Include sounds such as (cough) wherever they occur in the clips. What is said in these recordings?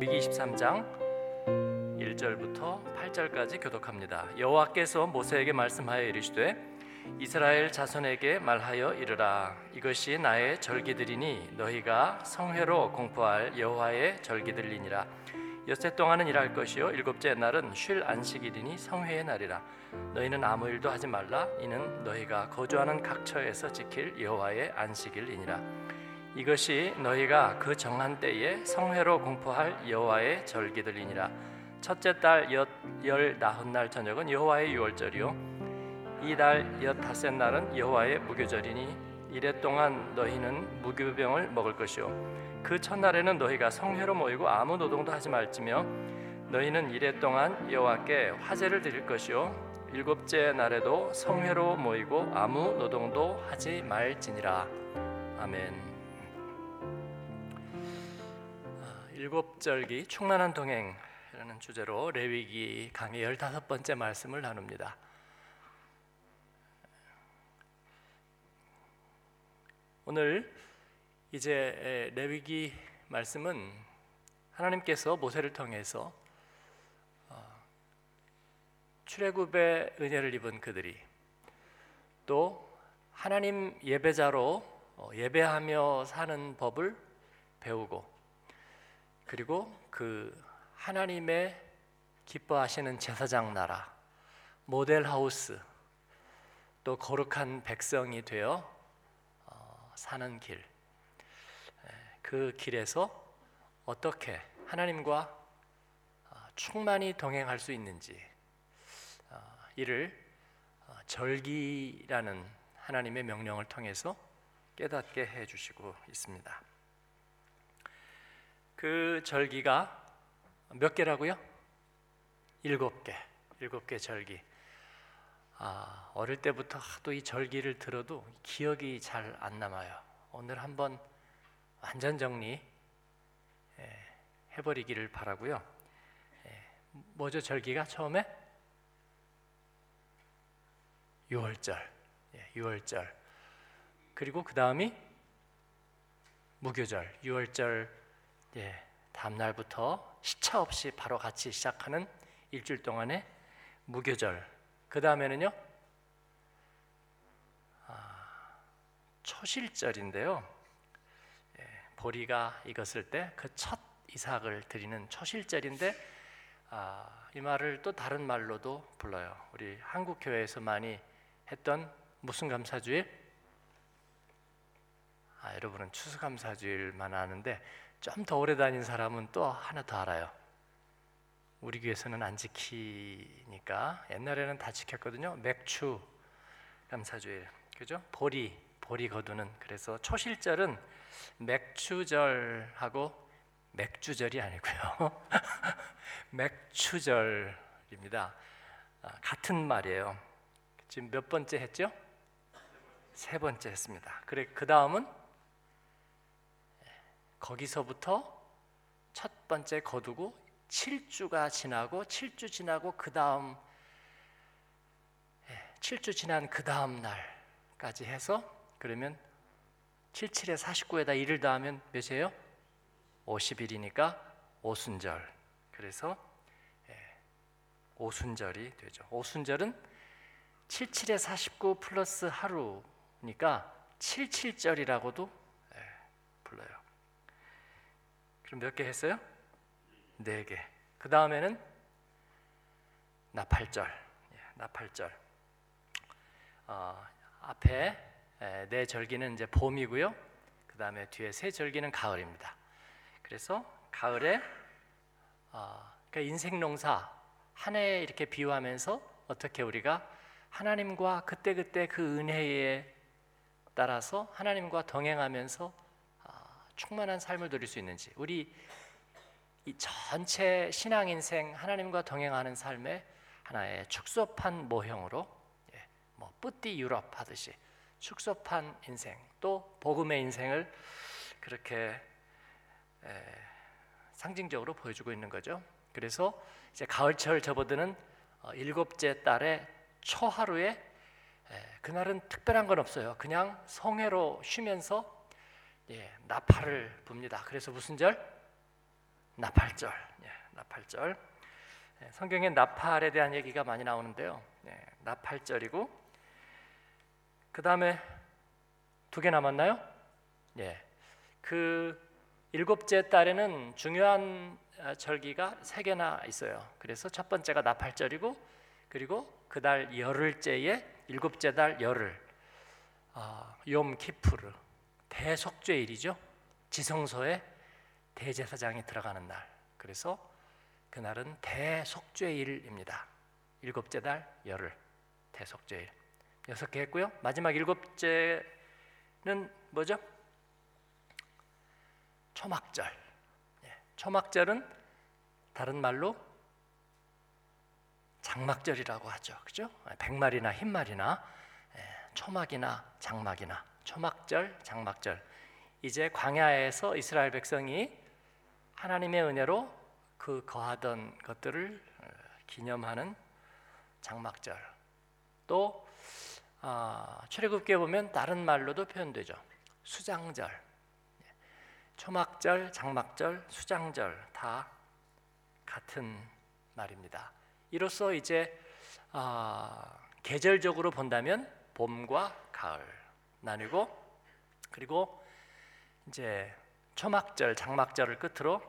레위기 23장 1절부터 8절까지 교독합니다. 여호와께서 모세에게 말씀하여 이르시되 이스라엘 자손에게 말하여 이르라. 이것이 나의 절기들이니 너희가 성회로 공포할 여호와의 절기들이니라. 엿새 동안은 일할 것이요 일곱째 날은 쉴 안식일이니 성회의 날이라. 너희는 아무 일도 하지 말라. 이는 너희가 거주하는 각처에서 지킬 여호와의 안식일이니라 이것이 너희가 그 정한 때에 성회로 공포할 여호와의 절기들이니라. 첫째 달열 나흔 날 저녁은 여호와의 유월절이요. 이달 엿다섯 날은 여호와의 무교절이니 이래 동안 너희는 무교병을 먹을 것이요. 그 첫날에는 너희가 성회로 모이고 아무 노동도 하지 말지며 너희는 이래 동안 여호와께 화제를 드릴 것이요. 일곱째 날에도 성회로 모이고 아무 노동도 하지 말지니라. 아멘. 일곱 절기 충만한 동행이라는 주제로 레위기 강의 열다섯 번째 말씀을 나눕니다. 오늘 이제 레위기 말씀은 하나님께서 모세를 통해서 어, 출애굽의 은혜를 입은 그들이 또 하나님 예배자로 어, 예배하며 사는 법을 배우고 그리고 그 하나님의 기뻐하시는 제사장 나라 모델 하우스 또 거룩한 백성이 되어 어, 사는 길 그 길에서 어떻게 하나님과 어, 충만히 동행할 수 있는지 어, 이를 어, 절기라는 하나님의 명령을 통해서 깨닫게 해 주시고 있습니다. 그 절기가 몇 개라고요? 일곱 개, 일곱 개 절기. 아, 어릴 때부터 하도 이 절기를 들어도 기억이 잘 안 남아요. 오늘 한번 완전 정리 예, 해버리기를 바라고요. 예, 뭐죠 절기가 처음에? 6월절, 6월절. 예, 그리고 그 다음이 무교절, 6월절 예, 다음 날부터 시차 없이 바로 같이 시작하는 일주일 동안의 무교절. 그 다음에는요, 아, 초실절인데요. 예, 보리가 익었을 때 그 첫 이삭을 드리는 초실절인데 아, 이 말을 또 다른 말로도 불러요. 우리 한국 교회에서 많이 했던 무슨 감사주일? 아, 여러분은 추수감사주일만 아는데 좀 더 오래 다닌 사람은 또 하나 더 알아요. 우리 교회에서는 안 지키니까 옛날에는 다 지켰거든요. 맥추 감사주일, 그죠? 보리 보리 거두는 그래서 초실절은 맥추절하고 맥주절이 아니고요. (laughs) 맥추절입니다. 아, 같은 말이에요. 지금 몇 번째 했죠? 세 번째 했습니다. 그래 그 다음은 거기서부터 첫 번째 거두고 7주가 지나고 7주 지나고 그 다음 7주 지난 그 다음 날까지 해서 그러면 77에 49에다 1을 더하면 몇이에요? 50일이니까 오순절. 그래서 오순절이 되죠. 오순절은 77에 49 플러스 하루니까 77절이라고도 불러요. 그럼 몇 개 했어요? 네 개. 그 다음에는 나팔절. 예, 나팔절. 어, 앞에 네 절기는 이제 봄이고요. 그 다음에 뒤에 세 절기는 가을입니다. 그래서 가을에 어, 그러니까 인생 농사 한 해 이렇게 비유하면서 어떻게 우리가 하나님과 그때 그때 그 은혜에 따라서 하나님과 동행하면서 충만한 삶을 누릴 수 있는지 우리 이 전체 신앙 인생 하나님과 동행하는 삶의 하나의 축소판 모형으로 예, 뭐 뿌띠 유럽 하듯이 축소판 인생 또 복음의 인생을 그렇게 에, 상징적으로 보여주고 있는 거죠. 그래서 이제 가을철 접어드는 어, 일곱째 달의 초하루에 에, 그날은 특별한 건 없어요. 그냥 성회로 쉬면서 예, 나팔을 붑니다. 그래서 무슨 절? 나팔절, 예, 나팔절. 예, 성경에 나팔에 대한 얘기가 많이 나오는데요. 예, 나팔절이고 그 다음에 두 개 남았나요? 예, 그 일곱째 달에는 중요한 아, 절기가 세 개나 있어요. 그래서 첫 번째가 나팔절이고 그리고 그 달 열흘째에 일곱째 달 열흘 아, 욤 키푸르 대속죄일이죠. 지성소에 대제사장이 들어가는 날. 그래서 그날은 대속죄일입니다. 일곱째 달 열흘 대속죄일 여섯 개 했고요. 마지막 일곱째는 뭐죠? 초막절. 예, 초막절은 다른 말로 장막절이라고 하죠. 그죠? 백말이나 흰말이나 예, 초막이나 장막이나 초막절, 장막절. 이제 광야에서 이스라엘 백성이 하나님의 은혜로 그 거하던 것들을 어, 기념하는 장막절. 또 아, 출애굽기에 보면 다른 말로도 표현되죠. 수장절, 초막절, 장막절, 수장절 다 같은 말입니다. 이로써 이제 아, 계절적으로 본다면 봄과 가을 나뉘고 그리고 이제 초막절, 장막절을 끝으로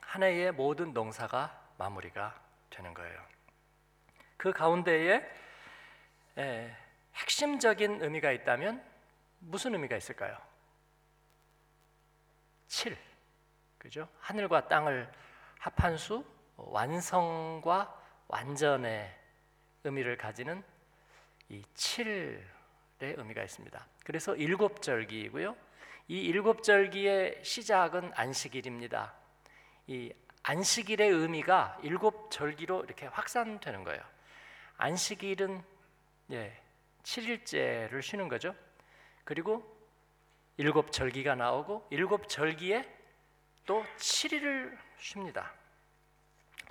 한 해의 모든 농사가 마무리가 되는 거예요. 그 가운데에 에, 핵심적인 의미가 있다면 무슨 의미가 있을까요? 7. 그죠? 하늘과 땅을 합한 수 완성과 완전의 의미를 가지는 이 7 의 의미가 있습니다. 그래서 일곱 절기이고요. 이 일곱 절기의 시작은 안식일입니다. 이 안식일의 의미가 일곱 절기로 이렇게 확산되는 거예요. 안식일은 예, 7일째를 쉬는 거죠. 그리고 일곱 절기가 나오고 일곱 절기에 또 7일을 쉽니다.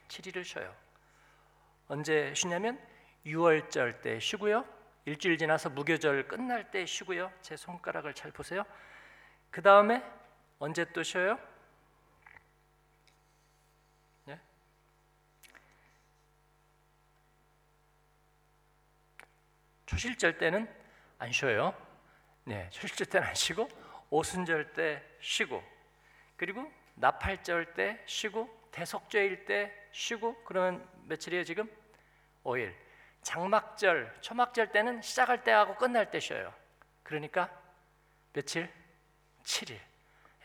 7일을 쉬어요. 언제 쉬냐면 6월절 때 쉬고요. 일주일 지나서 무교절 끝날 때 쉬고요. 제 손가락을 잘 보세요. 그 다음에 언제 또 쉬어요? 네? 초실절 때는 안 쉬어요. 네, 초실절 때는 안 쉬고 오순절 때 쉬고 그리고 나팔절 때 쉬고 대속죄일 때 쉬고 그러면 며칠이에요 지금? 5일. 장막절, 초막절 때는 시작할 때하고 끝날 때 쉬어요. 그러니까 며칠? 7일.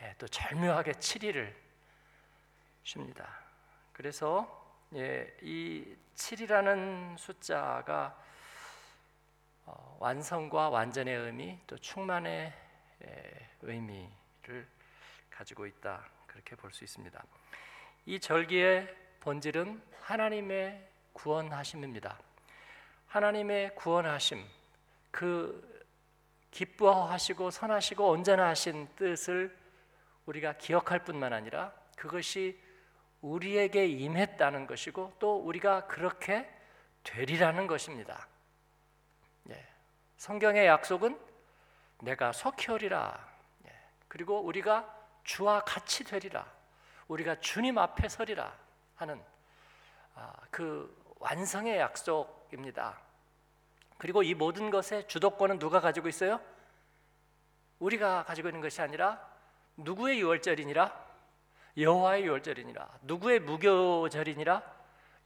예, 또 절묘하게 7일을 쉽니다. 그래서 예, 이 7이라는 숫자가 어, 완성과 완전의 의미, 또 충만의 예, 의미를 가지고 있다. 그렇게 볼 수 있습니다. 이 절기의 본질은 하나님의 구원하심입니다. 하나님의 구원하심, 그 기뻐하시고 선하시고 온전하신 뜻을 우리가 기억할 뿐만 아니라 그것이 우리에게 임했다는 것이고 또 우리가 그렇게 되리라는 것입니다. 예. 성경의 약속은 내가 속히 오리라. 예. 그리고 우리가 주와 같이 되리라. 우리가 주님 앞에 서리라 하는 아, 그 완성의 약속 입니다. 그리고 이 모든 것의 주도권은 누가 가지고 있어요? 우리가 가지고 있는 것이 아니라 누구의 유월절이니라? 여호와의 유월절이니라. 누구의 무교절이니라?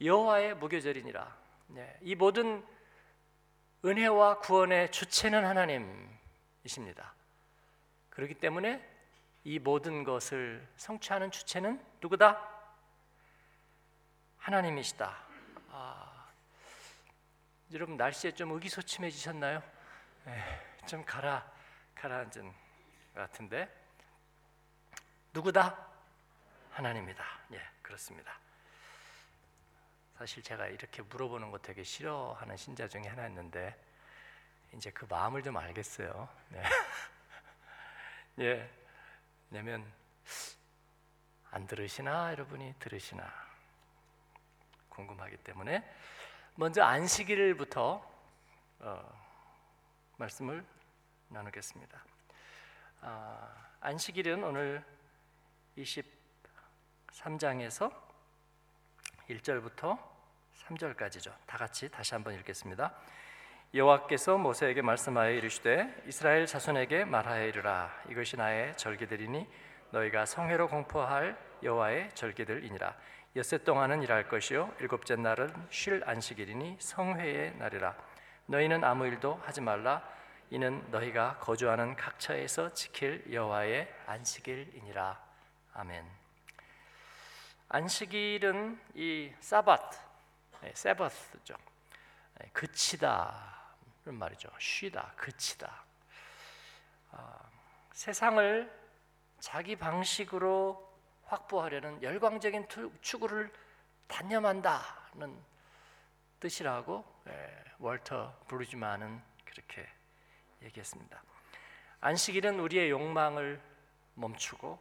여호와의 무교절이니라. 네, 이 모든 은혜와 구원의 주체는 하나님이십니다. 그렇기 때문에 이 모든 것을 성취하는 주체는 누구다? 하나님이시다. 아, 여러분 날씨에 좀 의기소침해지셨나요? 네, 좀 가라 가라앉은 것 같은데 누구다? 하나님이다. 예, 그렇습니다. 사실 제가 이렇게 물어보는 거 되게 싫어하는 신자 중에 하나였는데 이제 그 마음을 좀 알겠어요. 네. (laughs) 예, 왜냐면 안 들으시나 여러분이 들으시나 궁금하기 때문에 먼저 안식일부터 어, 말씀을 나누겠습니다. 아, 안식일은 오늘 3장에서 1절부터 3절까지죠. 다 같이 다시 한번 읽겠습니다. 여호와께서 모세에게 말씀하여 이르시되 이스라엘 자손에게 말하여 이르라 이것이 나의 절기들이니 너희가 성회로 공포할 여호와의 절기들이니라 엿새 동안은 일할 것이요 일곱째 날은 쉴 안식일이니 성회의 날이라 너희는 아무 일도 하지 말라 이는 너희가 거주하는 각처에서 지킬 여호와의 안식일이니라 아멘. 안식일은 이 사바트, 세바스죠. 그치다 이런 말이죠. 쉬다, 그치다. 아, 세상을 자기 방식으로 확보하려는 열광적인 추구를 단념한다는 뜻이라고 예, 월터 브루지만은 그렇게 얘기했습니다. 안식일은 우리의 욕망을 멈추고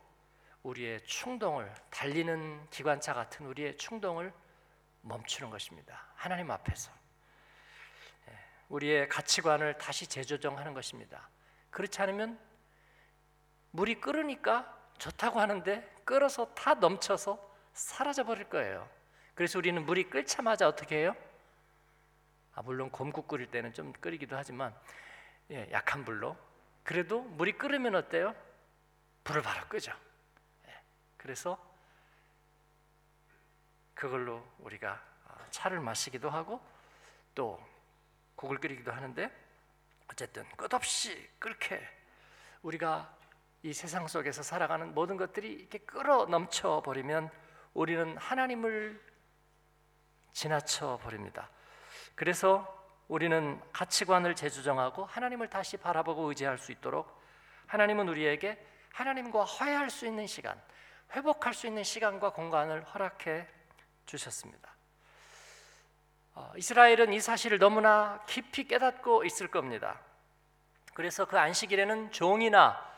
우리의 충동을 달리는 기관차 같은 우리의 충동을 멈추는 것입니다. 하나님 앞에서 예, 우리의 가치관을 다시 재조정하는 것입니다. 그렇지 않으면 물이 끓으니까 좋다고 하는데 끓어서 다 넘쳐서 사라져 버릴 거예요. 그래서 우리는 물이 끓자마자 어떻게 해요? 아, 물론 곰국 끓일 때는 좀 끓이기도 하지만 예, 약한 불로 그래도 물이 끓으면 어때요? 불을 바로 끄죠. 예, 그래서 그걸로 우리가 아, 차를 마시기도 하고 또 국을 끓이기도 하는데 어쨌든 끝없이 그렇게 우리가 이 세상 속에서 살아가는 모든 것들이 이렇게 끌어 넘쳐 버리면 우리는 하나님을 지나쳐 버립니다. 그래서 우리는 가치관을 재조정하고 하나님을 다시 바라보고 의지할 수 있도록 하나님은 우리에게 하나님과 화해할 수 있는 시간, 회복할 수 있는 시간과 공간을 허락해 주셨습니다. 어, 이스라엘은 이 사실을 너무나 깊이 깨닫고 있을 겁니다. 그래서 그 안식일에는 종이나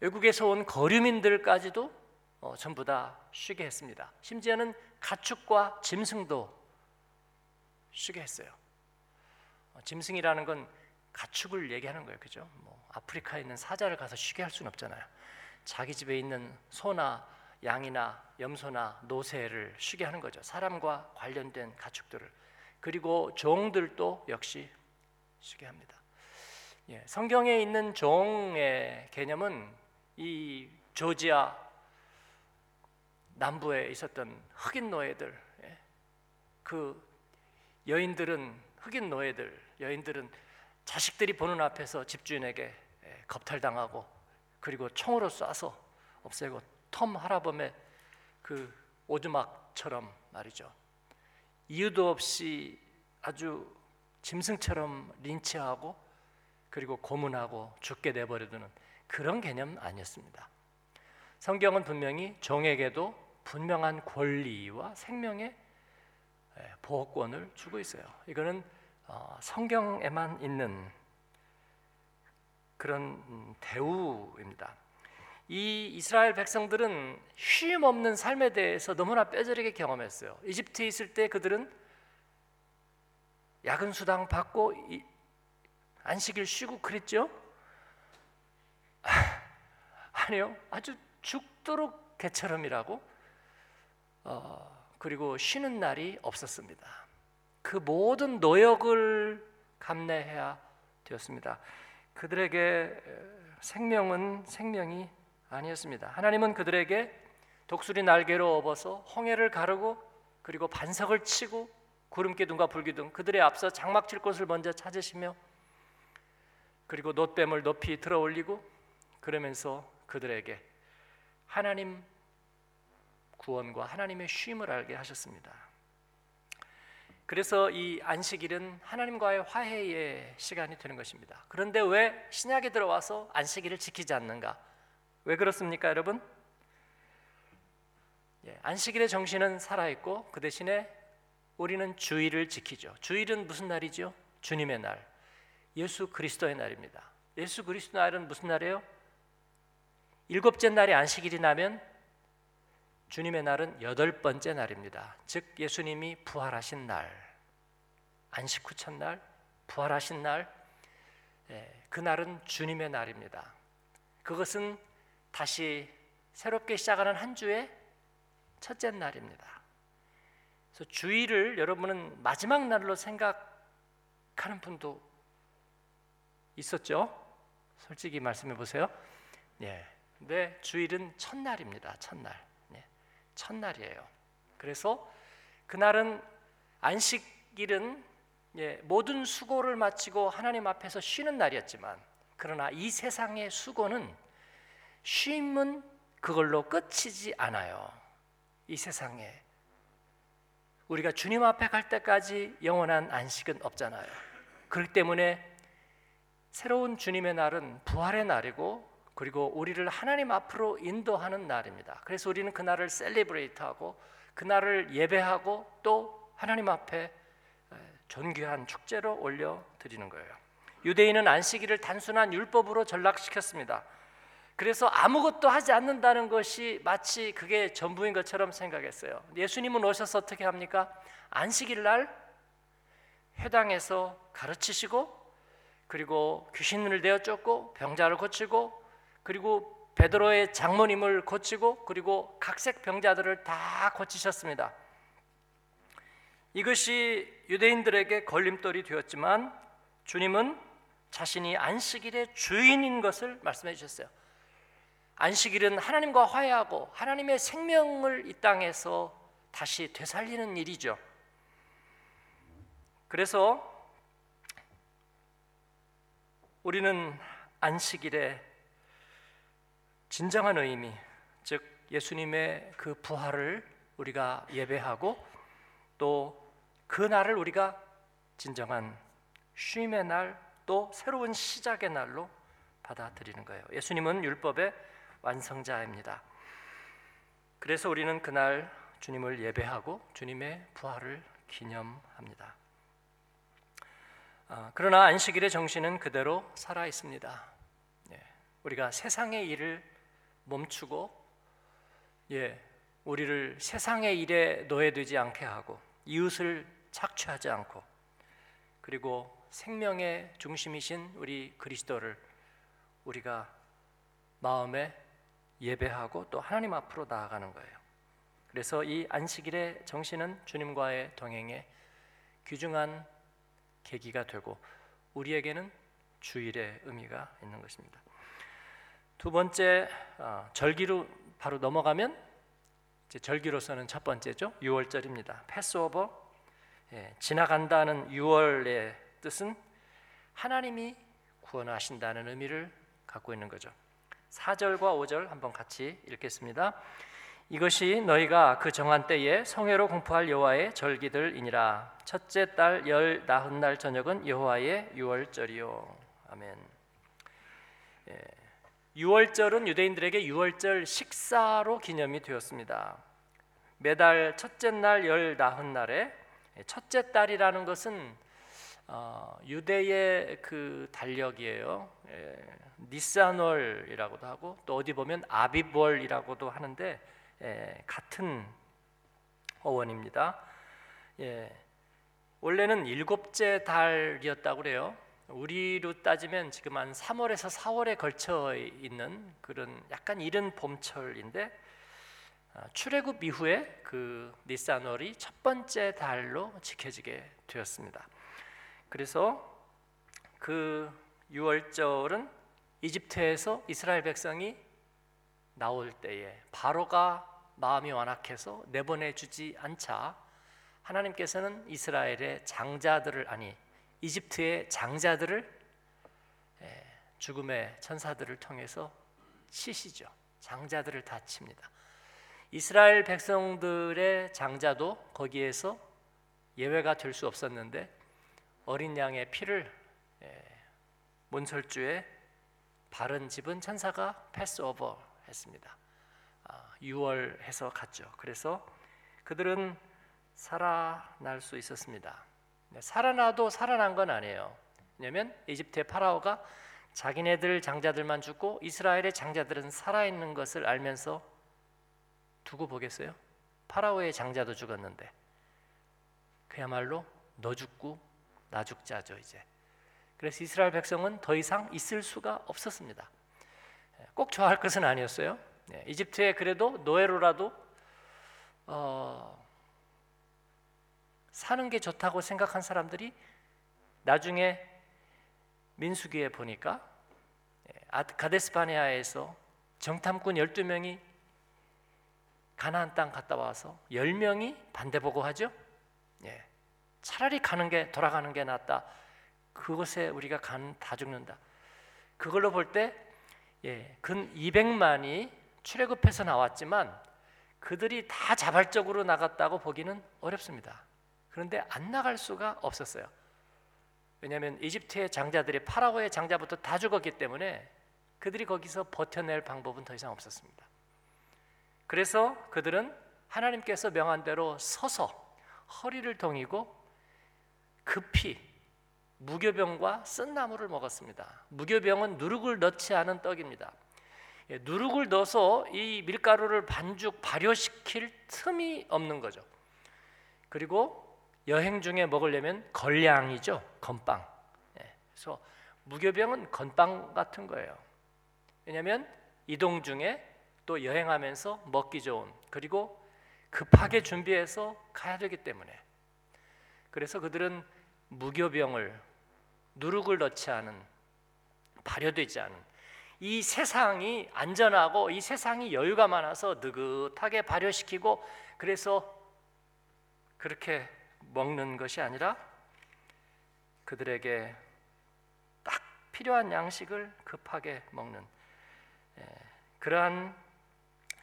외국에서 온 거류민들까지도 어, 전부 다 쉬게 했습니다. 심지어는 가축과 짐승도 쉬게 했어요. 어, 짐승이라는 건 가축을 얘기하는 거예요, 그죠? 뭐 아프리카에 있는 사자를 가서 쉬게 할 수는 없잖아요. 자기 집에 있는 소나 양이나 염소나 노새를 쉬게 하는 거죠. 사람과 관련된 가축들을 그리고 종들도 역시 쉬게 합니다. 예, 성경에 있는 종의 개념은 이 조지아 남부에 있었던 흑인 노예들 예? 그 여인들은 흑인 노예들 여인들은 자식들이 보는 앞에서 집주인에게 예, 겁탈당하고 그리고 총으로 쏴서 없애고 톰 하라범의 그 오두막처럼 말이죠 이유도 없이 아주 짐승처럼 린치하고 그리고 고문하고 죽게 내버려두는 그런 개념 아니었습니다. 성경은 분명히 종에게도 분명한 권리와 생명의 예, 보호권을 주고 있어요. 이거는 어, 성경에만 있는 그런 음, 대우입니다. 이 이스라엘 백성들은 쉼 없는 삶에 대해서 너무나 뼈저리게 경험했어요. 이집트에 있을 때 그들은 야근 수당 받고 안식일 쉬고 그랬죠. 아니요, 아주 죽도록 개처럼이라고 어, 그리고 쉬는 날이 없었습니다. 그 모든 노역을 감내해야 되었습니다. 그들에게 생명은 생명이 아니었습니다. 하나님은 그들에게 독수리 날개로 업어서 홍해를 가르고 그리고 반석을 치고 구름기둥과 불기둥 그들의 앞서 장막 칠 곳을 먼저 찾으시며 그리고 놋뱀을 높이 들어 올리고 그러면서 그들에게 하나님 구원과 하나님의 쉼을 알게 하셨습니다. 그래서 이 안식일은 하나님과의 화해의 시간이 되는 것입니다. 그런데 왜 신약에 들어와서 안식일을 지키지 않는가? 왜 그렇습니까, 여러분? 예, 안식일의 정신은 살아 있고 그 대신에 우리는 주일을 지키죠. 주일은 무슨 날이죠? 주님의 날, 예수 그리스도의 날입니다. 예수 그리스도 날은 무슨 날이에요? 일곱째 날이 안식일이 나면 주님의 날은 여덟 번째 날입니다. 즉 예수님이 부활하신 날, 안식 후 첫날, 부활하신 날, 예, 그 날은 주님의 날입니다. 그것은 다시 새롭게 시작하는 한 주의 첫째 날입니다. 그래서 주일을 여러분은 마지막 날로 생각하는 분도 있었죠? 솔직히 말씀해 보세요. 예. 근데 주일은 첫날입니다. 첫날. 예. 첫날이에요. 그래서 그날은 안식일은 예, 모든 수고를 마치고 하나님 앞에서 쉬는 날이었지만 그러나 이 세상의 수고는 쉼은 그걸로 끝이지 않아요. 이 세상에 우리가 주님 앞에 갈 때까지 영원한 안식은 없잖아요. 그렇기 때문에 새로운 주님의 날은 부활의 날이고 그리고 우리를 하나님 앞으로 인도하는 날입니다. 그래서 우리는 그날을 셀리브레이트하고 그날을 예배하고 또 하나님 앞에 존귀한 축제로 올려 드리는 거예요. 유대인은 안식일을 단순한 율법으로 전락시켰습니다. 그래서 아무것도 하지 않는다는 것이 마치 그게 전부인 것처럼 생각했어요. 예수님은 오셔서 어떻게 합니까? 안식일 날 회당에서 가르치시고 그리고 귀신을 내어 쫓고 병자를 고치고 그리고 베드로의 장모님을 고치고 그리고 각색 병자들을 다 고치셨습니다. 이것이 유대인들에게 걸림돌이 되었지만 주님은 자신이 안식일의 주인인 것을 말씀해 주셨어요. 안식일은 하나님과 화해하고 하나님의 생명을 이 땅에서 다시 되살리는 일이죠. 그래서 우리는 안식일에 진정한 의미, 즉 예수님의 그 부활을 우리가 예배하고 또 그 날을 우리가 진정한 쉼의 날, 또 새로운 시작의 날로 받아들이는 거예요. 예수님은 율법의 완성자입니다. 그래서 우리는 그날 주님을 예배하고 주님의 부활을 기념합니다. 아, 그러나 안식일의 정신은 그대로 살아 있습니다. 예, 우리가 세상의 일을 멈추고 예, 우리를 세상의 일에 노예되지 않게 하고 이웃을 착취하지 않고 그리고 생명의 중심이신 우리 그리스도를 우리가 마음에 예배하고 또 하나님 앞으로 나아가는 거예요. 그래서 이 안식일의 정신은 주님과의 동행에 귀중한 계기가 되고 우리에게는 주일의 의미가 있는 것입니다. 두 번째 어, 절기로 바로 넘어가면 이제 절기로서는 첫 번째죠. 6월절입니다. 패스오버 예, 지나간다는 6월의 뜻은 하나님이 구원하신다는 의미를 갖고 있는 거죠. 4절과 5절 한번 같이 읽겠습니다. 이것이 너희가 그 정한 때에 성회로 공포할 여호와의 절기들이니라. 첫째 달 열 나흔 날 저녁은 여호와의 유월절이요. 아멘. 예. 유월절은 유대인들에게 유월절 식사로 기념이 되었습니다. 매달 첫째 날 열 나흔 날에 첫째 달이라는 것은 어, 유대의 그 달력이에요. 예, 니산월이라고도 하고 또 어디 보면 아비월이라고도 하는데 예, 같은 어원입니다. 예, 원래는 일곱째 달이었다고 그래요. 우리로 따지면 지금 한 3월에서 4월에 걸쳐 있는 그런 약간 이른 봄철인데 아, 출애굽 이후에 그 니산월이 첫 번째 달로 지켜지게 되었습니다. 그래서 그 6월절은 이집트에서 이스라엘 백성이 나올 때에 바로가 마음이 완악해서 내보내 주지 않자 하나님께서는 이스라엘의 장자들을 아니 이집트의 장자들을 죽음의 천사들을 통해서 치시죠. 장자들을 다 칩니다. 이스라엘 백성들의 장자도 거기에서 예외가 될 수 없었는데 어린 양의 피를 몬설주에 바른 집은 천사가 패스오버 했습니다. 아, 유월해서 갔죠. 그래서 그들은 살아날 수 있었습니다. 네, 살아나도 살아난 건 아니에요. 왜냐하면 이집트의 파라오가 자기네들 장자들만 죽고 이스라엘의 장자들은 살아 있는 것을 알면서 두고 보겠어요? 파라오의 장자도 죽었는데 그야말로 너 죽고 나 죽자죠 이제. 그래서 이스라엘 백성은 더 이상 있을 수가 없었습니다. 꼭 좋아할 것은 아니었어요. 네, 이집트에 그래도 노예로라도 어, 사는 게 좋다고 생각한 사람들이 나중에 민수기에 보니까 예, 가데스파네아에서 정탐꾼 12명이 가나안 땅 갔다 와서 10명이 반대 보고 하죠. 예. 차라리 가는 게 돌아가는 게 낫다. 그곳에 우리가 간 다 죽는다. 그걸로 볼때 예, 근 200만이 출애굽해서 나왔지만 그들이 다 자발적으로 나갔다고 보기는 어렵습니다. 그런데 안 나갈 수가 없었어요. 왜냐하면 이집트의 장자들이 파라오의 장자부터 다 죽었기 때문에 그들이 거기서 버텨낼 방법은 더 이상 없었습니다. 그래서 그들은 하나님께서 명한 대로 서서 허리를 동이고 급히 무교병과 쓴나물을 먹었습니다. 무교병은 누룩을 넣지 않은 떡입니다. 예, 누룩을 넣어서 이 밀가루를 반죽 발효시킬 틈이 없는 거죠. 그리고 여행 중에 먹으려면 걸량이죠, 건빵. 예, 그래서 무교병은 건빵 같은 거예요. 왜냐하면 이동 중에 또 여행하면서 먹기 좋은 그리고 급하게 준비해서 가야 되기 때문에 그래서 그들은 무교병을 누룩을 넣지 않은 발효되지 않은 이 세상이 안전하고 이 세상이 여유가 많아서 느긋하게 발효시키고 그래서 그렇게 먹는 것이 아니라 그들에게 딱 필요한 양식을 급하게 먹는 예, 그러한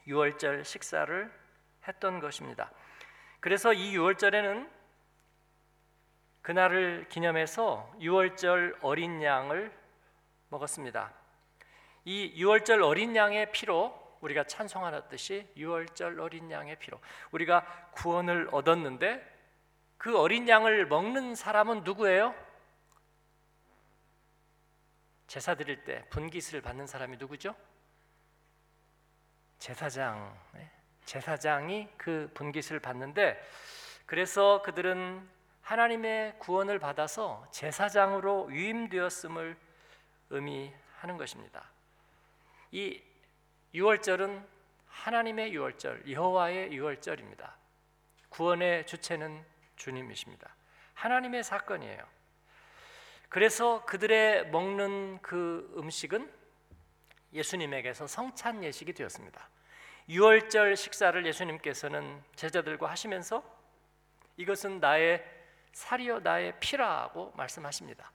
유월절 식사를 했던 것입니다. 그래서 이 유월절에는 그날을 기념해서 유월절 어린 양을 먹었습니다. 이 유월절 어린 양의 피로 우리가 찬송하듯이 유월절 어린 양의 피로 우리가 구원을 얻었는데 그 어린 양을 먹는 사람은 누구예요? 제사 드릴 때 분깃을 받는 사람이 누구죠? 제사장. 네. 제사장이 그 분깃을 받는데 그래서 그들은 하나님의 구원을 받아서 제사장으로 위임되었음을 의미하는 것입니다. 이 유월절은 하나님의 유월절, 여호와의 유월절입니다. 구원의 주체는 주님이십니다. 하나님의 사건이에요. 그래서 그들의 먹는 그 음식은 예수님에게서 성찬 예식이 되었습니다. 유월절 식사를 예수님께서는 제자들과 하시면서 이것은 나의 살이요 나의 피라고 말씀하십니다.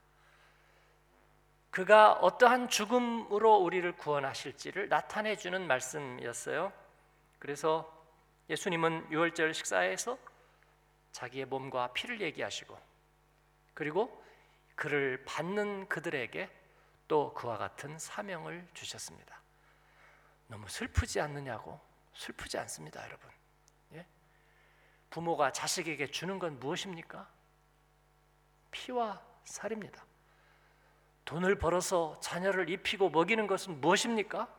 그가 어떠한 죽음으로 우리를 구원하실지를 나타내 주는 말씀이었어요. 그래서 예수님은 유월절 식사에서 자기의 몸과 피를 얘기하시고 그리고 그를 받는 그들에게 또 그와 같은 사명을 주셨습니다. 너무 슬프지 않느냐고 슬프지 않습니다, 여러분. 예? 부모가 자식에게 주는 건 무엇입니까? 피와 살입니다. 돈을 벌어서 자녀를 입히고 먹이는 것은 무엇입니까?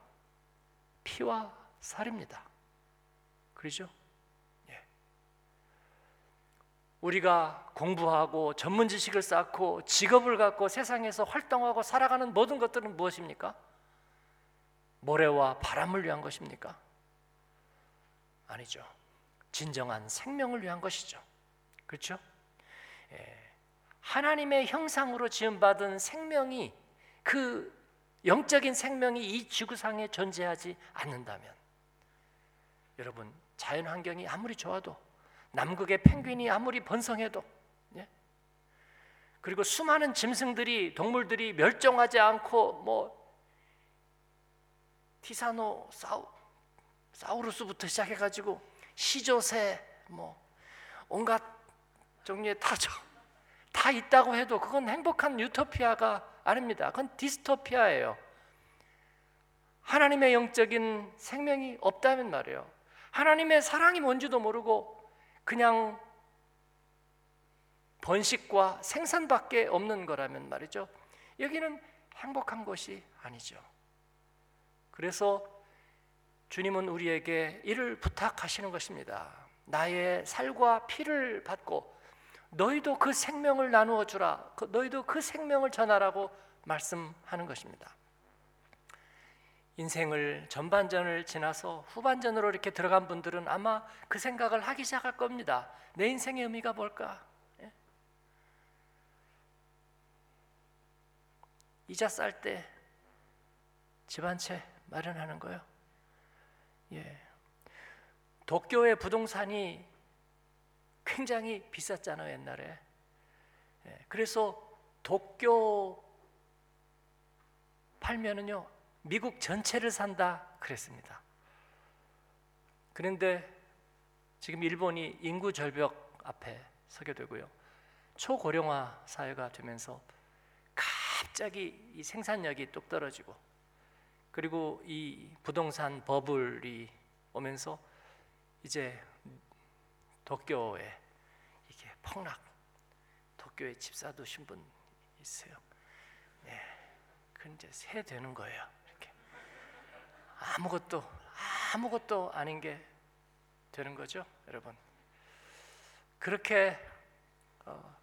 피와 살입니다. 그러죠? 예. 우리가 공부하고 전문 지식을 쌓고 직업을 갖고 세상에서 활동하고 살아가는 모든 것들은 무엇입니까? 모래와 바람을 위한 것입니까? 아니죠. 진정한 생명을 위한 것이죠. 그렇죠? 예. 하나님의 형상으로 지음받은 생명이 그 영적인 생명이 이 지구상에 존재하지 않는다면 여러분 자연 환경이 아무리 좋아도 남극의 펭귄이 아무리 번성해도 예? 그리고 수많은 짐승들이 동물들이 멸종하지 않고 뭐 티사노 사우 사우루스부터 시작해 가지고 시조새 뭐 온갖 종류의 타조 다 있다고 해도 그건 행복한 유토피아가 아닙니다. 그건 디스토피아예요. 하나님의 영적인 생명이 없다면 말이에요. 하나님의 사랑이 뭔지도 모르고 그냥 번식과 생산밖에 없는 거라면 말이죠. 여기는 행복한 것이 아니죠. 그래서 주님은 우리에게 이를 부탁하시는 것입니다. 나의 살과 피를 받고 너희도 그 생명을 나누어 주라. 그 너희도 그 생명을 전하라고 말씀하는 것입니다. 인생을 전반전을 지나서 후반전으로 이렇게 들어간 분들은 아마 그 생각을 하기 시작할 겁니다. 내 인생의 의미가 뭘까? 예? 이자 쌀 때 집 한 채 마련하는 거요. 예. 도쿄의 부동산이 굉장히 비쌌잖아요 옛날에. 예. 그래서 도쿄 팔면은요 미국 전체를 산다 그랬습니다. 그런데 지금 일본이 인구 절벽 앞에 서게 되고요. 초고령화 사회가 되면서 갑자기 이 생산력이 뚝 떨어지고 그리고 이 부동산 버블이 오면서 이제 도쿄에 이게 폭락 도쿄에 집 사두신 분 있어요. 네, 그 이제 새 되는 거예요. 아무것도 아무것도 아닌 게 되는 거죠, 여러분. 그렇게 어,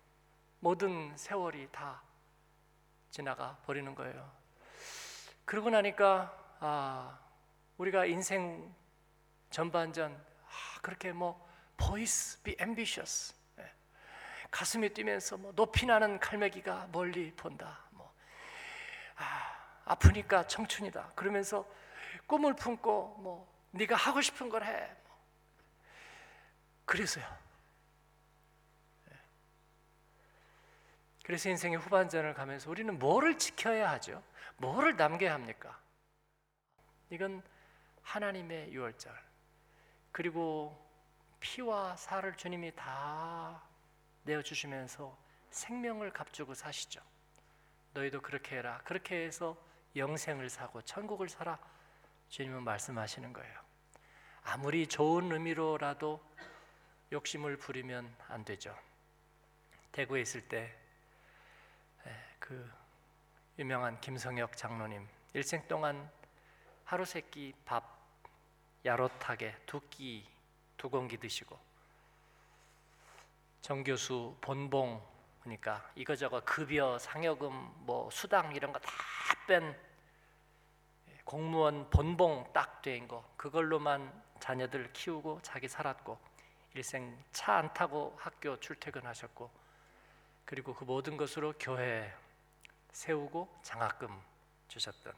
모든 세월이 다 지나가 버리는 거예요. 그러고 나니까 아, 우리가 인생 전반전 아, 그렇게 뭐 voice be ambitious 예. 가슴이 뛰면서 뭐 높이 나는 칼매기가 멀리 본다. 뭐 아, 아프니까 청춘이다. 그러면서 꿈을 품고 뭐 네가 하고 싶은 걸 해. 뭐. 그래서요. 예. 그래서 인생의 후반전을 가면서 우리는 뭐를 지켜야 하죠? 뭐를 남겨야 합니까? 이건 하나님의 유월절 그리고 피와 살을 주님이 다 내어 주시면서 생명을 값주고 사시죠. 너희도 그렇게 해라. 그렇게 해서 영생을 사고 천국을 살아. 주님은 말씀하시는 거예요. 아무리 좋은 의미로라도 욕심을 부리면 안 되죠. 대구에 있을 때 그 유명한 김성혁 장로님 일생 동안 하루 세끼 밥 야릇하게 두 끼, 두 공기 드시고 정교수 본봉 그러니까 이거저거 급여, 상여금, 뭐 수당 이런 거 다 뺀 공무원 본봉 딱 된 거 그걸로만 자녀들 키우고 자기 살았고 일생 차 안 타고 학교 출퇴근하셨고 그리고 그 모든 것으로 교회 세우고 장학금 주셨던.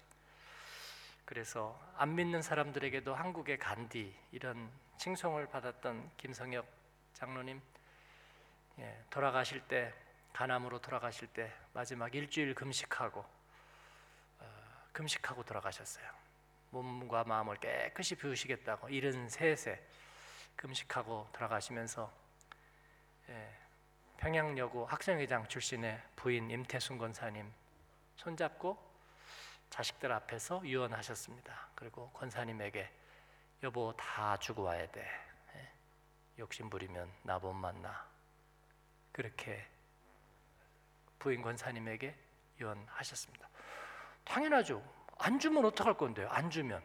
그래서 안 믿는 사람들에게도 한국의 간디 이런 칭송을 받았던 김성혁 장로님 예, 돌아가실 때 가남으로 돌아가실 때 마지막 일주일 금식하고 금식하고 돌아가셨어요. 몸과 마음을 깨끗이 비우시겠다고 73세 금식하고 돌아가시면서 예, 평양여고 학생회장 출신의 부인 임태순 권사님 손잡고 자식들 앞에서 유언하셨습니다. 그리고 권사님에게 여보 다 주고 와야 돼. 예, 욕심 부리면 나 못 만나. 그렇게 부인 권사님에게 유언하셨습니다. 당연하죠. 안 주면 어떡할 건데요? 안 주면.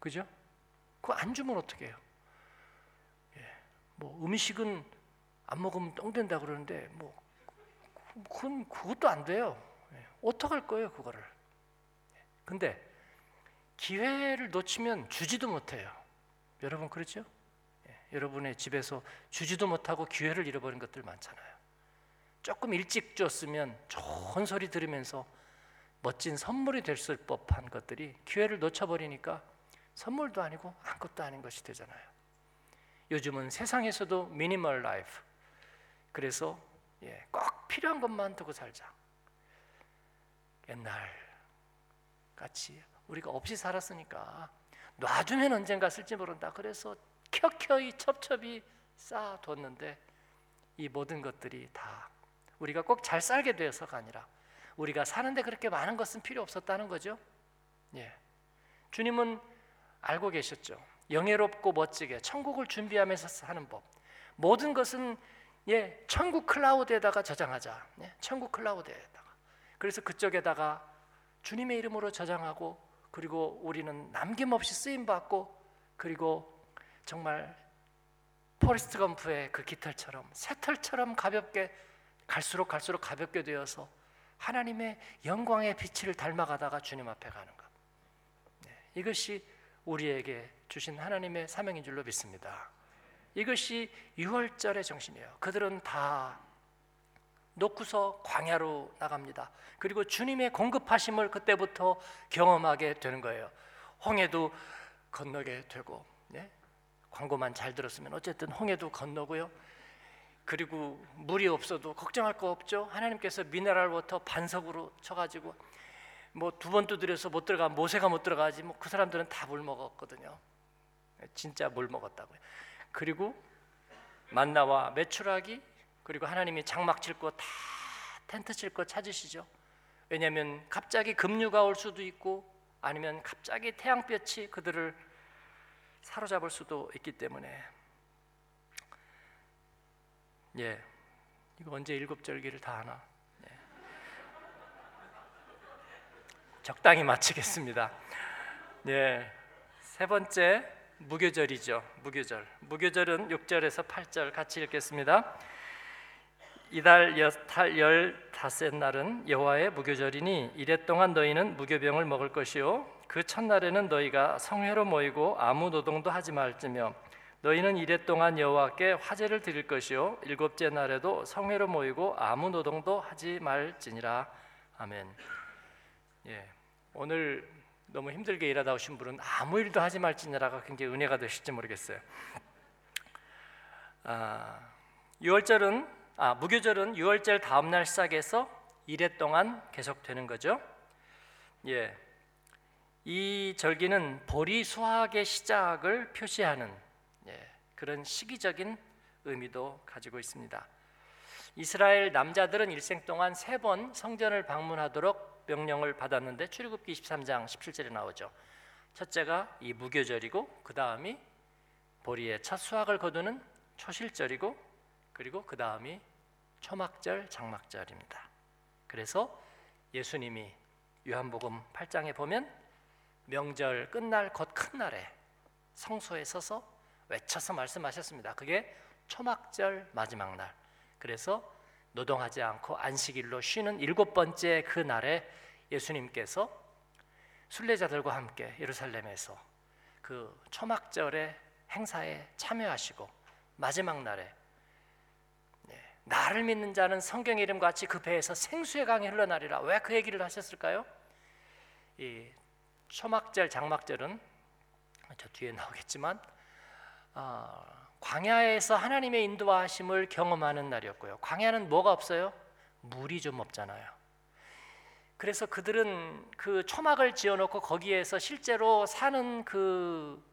그죠? 그거 안 주면 어떻게 해요? 예. 뭐 음식은 안 먹으면 똥 된다 그러는데 뭐 그건 그것도 안 돼요. 예. 어떡할 거예요, 그거를? 예. 근데 기회를 놓치면 주지도 못해요. 여러분 그렇죠? 예. 여러분의 집에서 주지도 못하고 기회를 잃어버린 것들 많잖아요. 조금 일찍 줬으면 좋은 소리 들으면서 멋진 선물이 될 법한 것들이 기회를 놓쳐버리니까 선물도 아니고 아무것도 아닌 것이 되잖아요. 요즘은 세상에서도 미니멀 라이프. 그래서 예, 꼭 필요한 것만 두고 살자. 옛날 같이 우리가 없이 살았으니까 놔두면 언젠가 쓸지 모른다. 그래서 켜켜이 첩첩이 쌓아뒀는데 이 모든 것들이 다 우리가 꼭 잘 살게 되어서가 아니라 우리가 사는데 그렇게 많은 것은 필요 없었다는 거죠. 예. 주님은 알고 계셨죠. 영예롭고 멋지게 천국을 준비하면서 사는 법. 모든 것은 예, 천국 클라우드에다가 저장하자. 예, 천국 클라우드에다가. 그래서 그쪽에다가 주님의 이름으로 저장하고 그리고 우리는 남김없이 쓰임 받고 그리고 정말 포레스트 검프의 그 깃털처럼 새털처럼 가볍게 갈수록 갈수록 가볍게 되어서 하나님의 영광의 빛을 닮아가다가 주님 앞에 가는 것. 네, 이것이 우리에게 주신 하나님의 사명인 줄로 믿습니다. 이것이 유월절의 정신이에요. 그들은 다 놓고서 광야로 나갑니다. 그리고 주님의 공급하심을 그때부터 경험하게 되는 거예요. 홍해도 건너게 되고, 예? 광고만 잘 들었으면 어쨌든 홍해도 건너고요. 그리고 물이 없어도 걱정할 거 없죠. 하나님께서 미네랄 워터 반석으로 쳐가지고 뭐 두 번 두드려서 못 들어가 모세가 못 들어가지 뭐 그 사람들은 다 물 먹었거든요. 진짜 물 먹었다고요. 그리고 만나와 메추라기 그리고 하나님이 장막 칠 거 다 텐트 칠 거 찾으시죠. 왜냐하면 갑자기 급류가 올 수도 있고 아니면 갑자기 태양볕이 그들을 사로잡을 수도 있기 때문에 예 이거 언제 일곱 절기를 다 하나 예. 적당히 마치겠습니다. 예. 세 번째 무교절이죠. 무교절. 무교절은 6절에서 8절 같이 읽겠습니다. 이달 열다섯 날은 여호와의 무교절이니 이래 동안 너희는 무교병을 먹을 것이요 그 첫날에는 너희가 성회로 모이고 아무 노동도 하지 말지며 너희는 이래 동안 여호와께 화제를 드릴 것이요 일곱째 날에도 성회로 모이고 아무 노동도 하지 말지니라 아멘. 예, 오늘 너무 힘들게 일하다 오신 분은 아무 일도 하지 말지니라가 굉장히 은혜가 되실지 모르겠어요. 아, 6월절은 아, 무교절은 6월절 다음 날 시작해서 이래 동안 계속되는 거죠. 예. 이 절기는 보리 수확의 시작을 표시하는 예, 그런 시기적인 의미도 가지고 있습니다. 이스라엘 남자들은 일생 동안 세 번 성전을 방문하도록 명령을 받았는데 출애굽기 23장 17절에 나오죠. 첫째가 이 무교절이고 그 다음이 보리의 첫 수확을 거두는 초실절이고 그리고 그 다음이 초막절, 장막절입니다. 그래서 예수님이 요한복음 8장에 보면 명절 끝날 곧 큰 날에 성소에 서서 외쳐서 말씀하셨습니다. 그게 초막절 마지막 날. 그래서 노동하지 않고 안식일로 쉬는 일곱 번째 그 날에 예수님께서 순례자들과 함께 예루살렘에서 그 초막절의 행사에 참여하시고 마지막 날에 나를 믿는 자는 성경 이름 같이 그 배에서 생수의 강이 흘러나리라. 왜 그 얘기를 하셨을까요? 이 초막절, 장막절은 저 뒤에 나오겠지만 어, 광야에서 하나님의 인도하심을 경험하는 날이었고요. 광야는 뭐가 없어요? 물이 좀 없잖아요. 그래서 그들은 그 초막을 지어놓고 거기에서 실제로 사는 그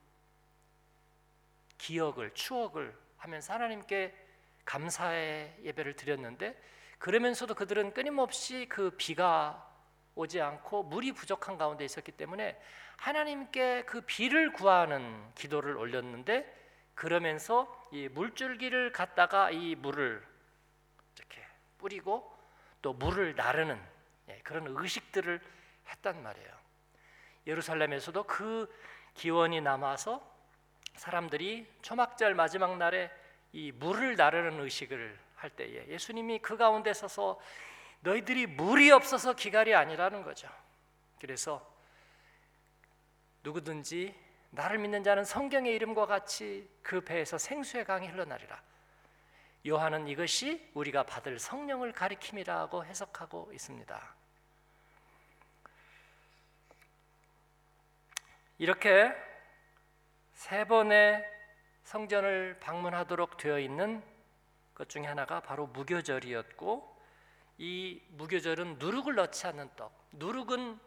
기억을 추억을 하면서 하나님께 감사의 예배를 드렸는데 그러면서도 그들은 끊임없이 그 비가 오지 않고 물이 부족한 가운데 있었기 때문에 하나님께 그 비를 구하는 기도를 올렸는데 그러면서 이 물줄기를 갖다가 이 물을 이렇게 뿌리고 또 물을 나르는 예, 그런 의식들을 했단 말이에요. 예루살렘에서도 그 기원이 남아서 사람들이 초막절 마지막 날에 이 물을 나르는 의식을 할 때에 예수님이 그 가운데 서서 너희들이 물이 없어서 기갈이 아니라는 거죠. 그래서 누구든지 나를 믿는 자는 성경의 이름과 같이 그 배에서 생수의 강이 흘러나리라. 요한은 이것이 우리가 받을 성령을 가리킴이라고 해석하고 있습니다. 이렇게 세 번의 성전을 방문하도록 되어 있는 것 중에 하나가 바로 무교절이었고 이 무교절은 누룩을 넣지 않는 떡. 누룩은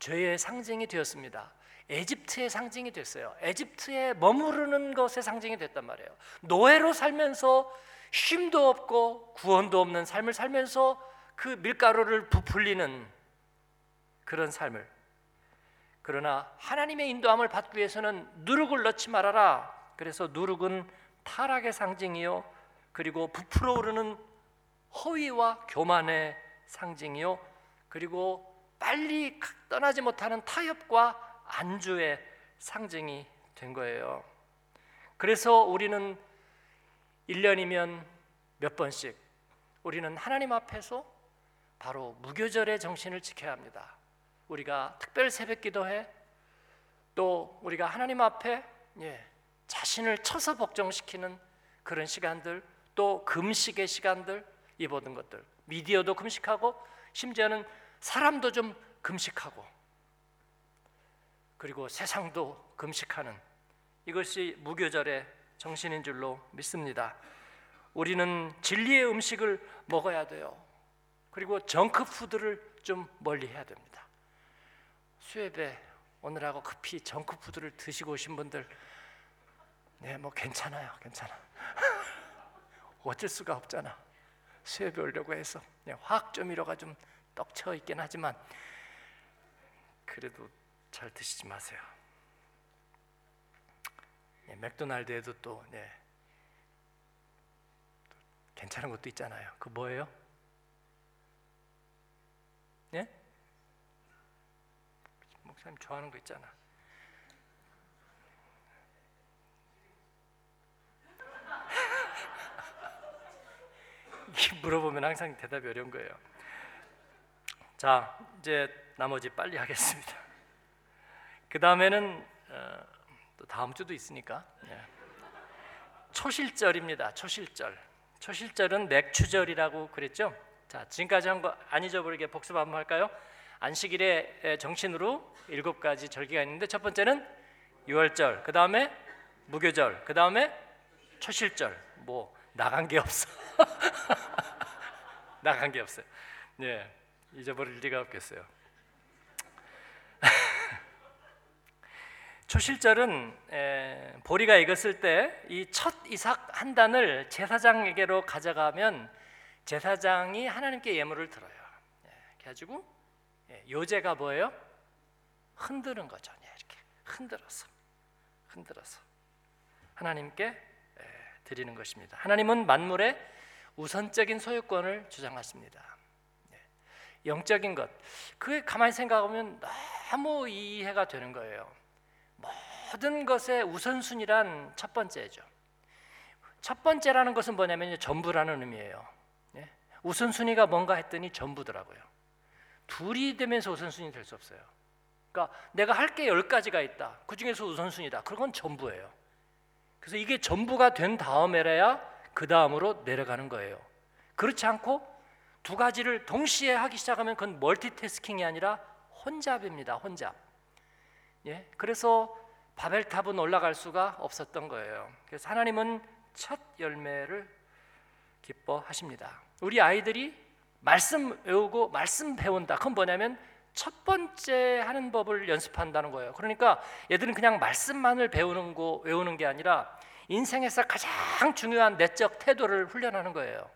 죄의 상징이 되었습니다. 에집트의 상징이 됐어요. 에집트에 머무르는 것의 상징이 됐단 말이에요. 노예로 살면서 쉼도 없고 구원도 없는 삶을 살면서 그 밀가루를 부풀리는 그런 삶을 그러나 하나님의 인도함을 받기 위해서는 누룩을 넣지 말아라. 그래서 누룩은 타락의 상징이요 그리고 부풀어 오르는 허위와 교만의 상징이요 그리고 빨리 떠나지 못하는 타협과 안주의 상징이 된 거예요. 그래서 우리는 1년이면 몇 번씩 우리는 하나님 앞에서 바로 무교절의 정신을 지켜야 합니다. 우리가 특별 새벽 기도회 또 우리가 하나님 앞에 예, 자신을 쳐서 복종시키는 그런 시간들 또 금식의 시간들 이 모든 것들 미디어도 금식하고 심지어는 사람도 좀 금식하고 그리고 세상도 금식하는 이것이 무교절의 정신인 줄로 믿습니다. 우리는 진리의 음식을 먹어야 돼요. 그리고 정크푸드를 좀 멀리 해야 됩니다. 수협에 오늘하고 급히 정크푸드를 드시고 오신 분들, 네, 뭐 괜찮아요, 괜찮아. (laughs) 어쩔 수가 없잖아. 수협에 오려고 해서 네, 화학조미료가 좀 떡쳐 있긴 하지만 그래도 잘 드시지 마세요. 네, 맥도날드에도 또 네, 괜찮은 것도 있잖아요. 그 뭐예요? 예? 목사님 좋아하는 거 있잖아. (laughs) 물어보면 항상 대답이 어려운 거예요. 자, 이제 나머지 빨리 하겠습니다. 그 다음에는 어, 또 다음 주도 있으니까 예. 초실절입니다. 초실절. 초실절은 맥추절이라고 그랬죠. 자, 지금까지 한 거 안 잊어버리게 복습 한번 할까요? 안식일의 정신으로 일곱 가지 절기가 있는데 첫 번째는 유월절, 그 다음에 무교절, 그 다음에 초실절. 뭐 나간 게 없어. (laughs) 나간 게 없어요. 네, 잊어버릴 리가 없겠어요. 초실절은 에, 보리가 익었을 때 이 첫 이삭 한 단을 제사장에게로 가져가면 제사장이 하나님께 예물을 들어요. 예, 그래가지고 예, 요제가 뭐예요? 흔드는 거죠. 예, 이렇게 흔들어서 흔들어서 하나님께 예, 드리는 것입니다. 하나님은 만물의 우선적인 소유권을 주장하십니다. 예, 영적인 것, 그게 가만히 생각하면 너무 이해가 되는 거예요. 모든 것의 우선순위란 첫 번째죠. 첫 번째라는 것은 뭐냐면 전부라는 의미예요. 예? 우선순위가 뭔가 했더니 전부더라고요. 둘이 되면서 우선순위 될 수 없어요. 그러니까 내가 할 게 열 가지가 있다. 그 중에서 우선순위다. 그건 전부예요. 그래서 이게 전부가 된 다음에라야 그 다음으로 내려가는 거예요. 그렇지 않고 두 가지를 동시에 하기 시작하면 그건 멀티태스킹이 아니라 혼잡입니다. 혼잡. 예, 그래서 바벨탑은 올라갈 수가 없었던 거예요. 그래서 하나님은 첫 열매를 기뻐하십니다. 우리 아이들이 말씀 외우고 말씀 배운다. 그건 뭐냐면 첫 번째 하는 법을 연습한다는 거예요. 그러니까 얘들은 그냥 말씀만을 배우는 거 외우는 게 아니라 인생에서 가장 중요한 내적 태도를 훈련하는 거예요.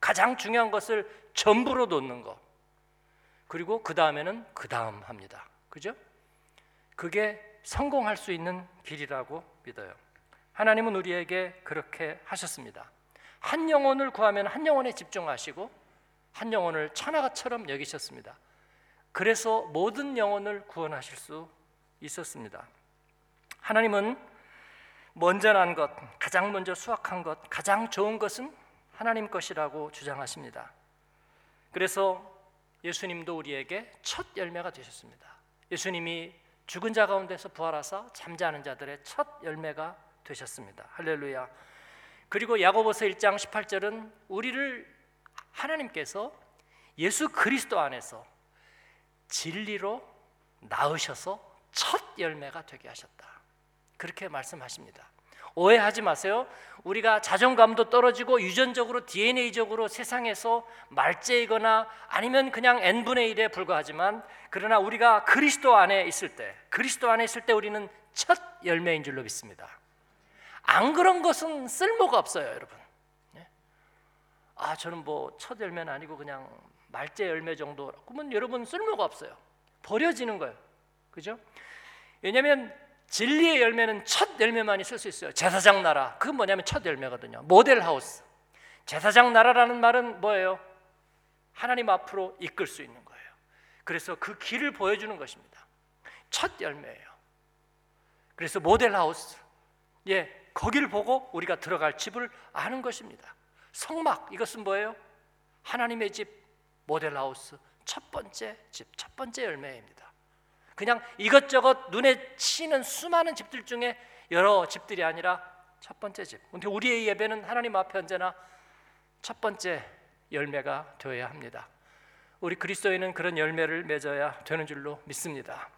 가장 중요한 것을 전부로 놓는 거. 그리고 그 다음에는 그 다음 합니다. 그죠? 그게 성공할 수 있는 길이라고 믿어요. 하나님은 우리에게 그렇게 하셨습니다. 한 영혼을 구하면 한 영혼에 집중하시고 한 영혼을 천하가처럼 여기셨습니다. 그래서 모든 영혼을 구원하실 수 있었습니다. 하나님은 먼저 난 것, 가장 먼저 수확한 것, 가장 좋은 것은 하나님 것이라고 주장하십니다. 그래서 예수님도 우리에게 첫 열매가 되셨습니다. 예수님이 죽은 자 가운데서 부활하사 잠자는 자들의 첫 열매가 되셨습니다. 할렐루야. 그리고 야고보서 1장 18절은 우리를 하나님께서 예수 그리스도 안에서 진리로 낳으셔서 첫 열매가 되게 하셨다. 그렇게 말씀하십니다. 오해하지 마세요. 우리가 자존감도 떨어지고 유전적으로 DNA적으로 세상에서 말째이거나 아니면 그냥 n분의 1에 불과하지만 그러나 우리가 그리스도 안에 있을 때 그리스도 안에 있을 때 우리는 첫 열매인 줄로 믿습니다. 안 그런 것은 쓸모가 없어요, 여러분. 네? 아, 저는 뭐 첫 열매는 아니고 그냥 말째 열매 정도. 그러면 여러분 쓸모가 없어요. 버려지는 거예요. 그죠? 왜냐하면 진리의 열매는 첫 열매만 있을 수 있어요. 제사장 나라. 그건 뭐냐면 첫 열매거든요. 모델 하우스. 제사장 나라라는 말은 뭐예요? 하나님 앞으로 이끌 수 있는 거예요. 그래서 그 길을 보여주는 것입니다. 첫 열매예요. 그래서 모델 하우스. 예, 거기를 보고 우리가 들어갈 집을 아는 것입니다. 성막 이것은 뭐예요? 하나님의 집 모델 하우스 첫 번째 집, 첫 번째 열매입니다. 그냥 이것저것 눈에 치는 수많은 집들 중에 여러 집들이 아니라 첫 번째 집. 근데 우리의 예배는 하나님 앞에 언제나 첫 번째 열매가 되어야 합니다. 우리 그리스도인은 그런 열매를 맺어야 되는 줄로 믿습니다.